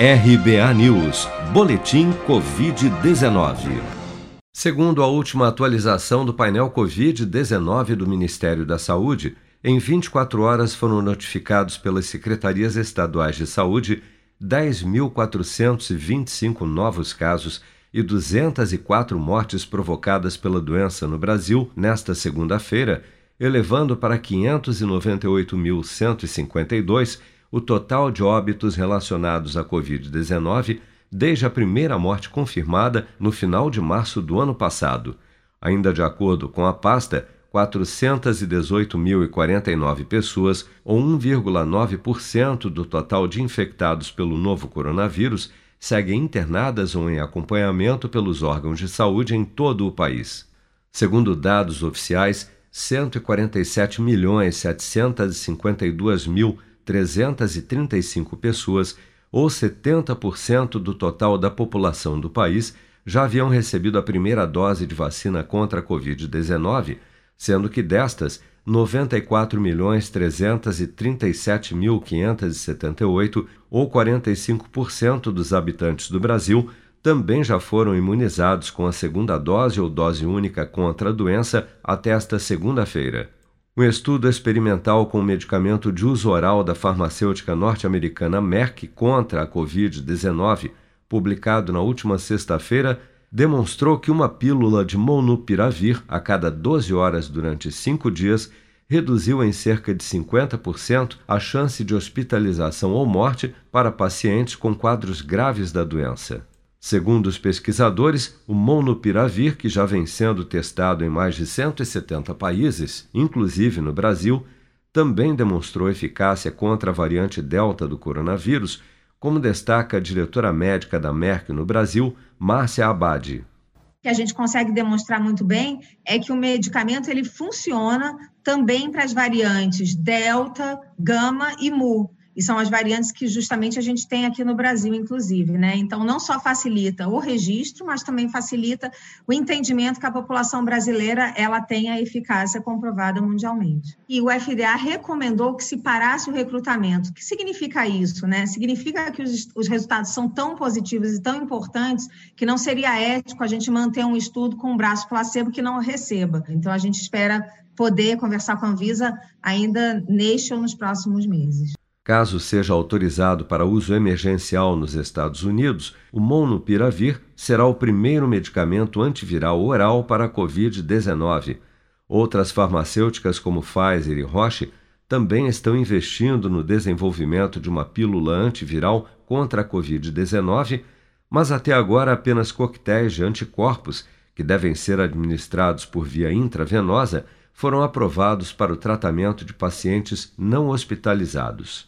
RBA News, Boletim Covid-19. Segundo a última atualização do painel Covid-19 do Ministério da Saúde, em 24 horas foram notificados pelas secretarias estaduais de saúde 10.425 novos casos e 204 mortes provocadas pela doença no Brasil nesta segunda-feira, elevando para 598.152 o total de óbitos relacionados à Covid-19 desde a primeira morte confirmada no final de março do ano passado. Ainda de acordo com a pasta, 418.049 pessoas, ou 1,9% do total de infectados pelo novo coronavírus, seguem internadas ou em acompanhamento pelos órgãos de saúde em todo o país. Segundo dados oficiais, 147.752.000 335 pessoas, ou 70% do total da população do país, já haviam recebido a primeira dose de vacina contra a Covid-19, sendo que destas, 94.337.578, ou 45% dos habitantes do Brasil, também já foram imunizados com a segunda dose ou dose única contra a doença até esta segunda-feira. Um estudo experimental com o medicamento de uso oral da farmacêutica norte-americana Merck contra a Covid-19, publicado na última sexta-feira, demonstrou que uma pílula de Molnupiravir a cada 12 horas durante cinco dias reduziu em cerca de 50% a chance de hospitalização ou morte para pacientes com quadros graves da doença. Segundo os pesquisadores, o Molnupiravir, que já vem sendo testado em mais de 170 países, inclusive no Brasil, também demonstrou eficácia contra a variante Delta do coronavírus, como destaca a diretora médica da Merck no Brasil, Márcia Abadi. O que a gente consegue demonstrar muito bem é que o medicamento ele funciona também para as variantes Delta, Gama e Mu e são as variantes que justamente a gente tem aqui no Brasil, inclusive, né? Então, não só facilita o registro, mas também facilita o entendimento que a população brasileira ela tem a eficácia comprovada mundialmente. E o FDA recomendou que se parasse o recrutamento. O que significa isso, né? Significa que os, os resultados são tão positivos e tão importantes que não seria ético a gente manter um estudo com um braço placebo que não receba. Então, a gente espera poder conversar com a Anvisa ainda neste ou nos próximos meses. Caso seja autorizado para uso emergencial nos Estados Unidos, o Molnupiravir será o primeiro medicamento antiviral oral para a Covid-19. Outras farmacêuticas, como Pfizer e Roche, também estão investindo no desenvolvimento de uma pílula antiviral contra a Covid-19, mas até agora apenas coquetéis de anticorpos, que devem ser administrados por via intravenosa, foram aprovados para o tratamento de pacientes não hospitalizados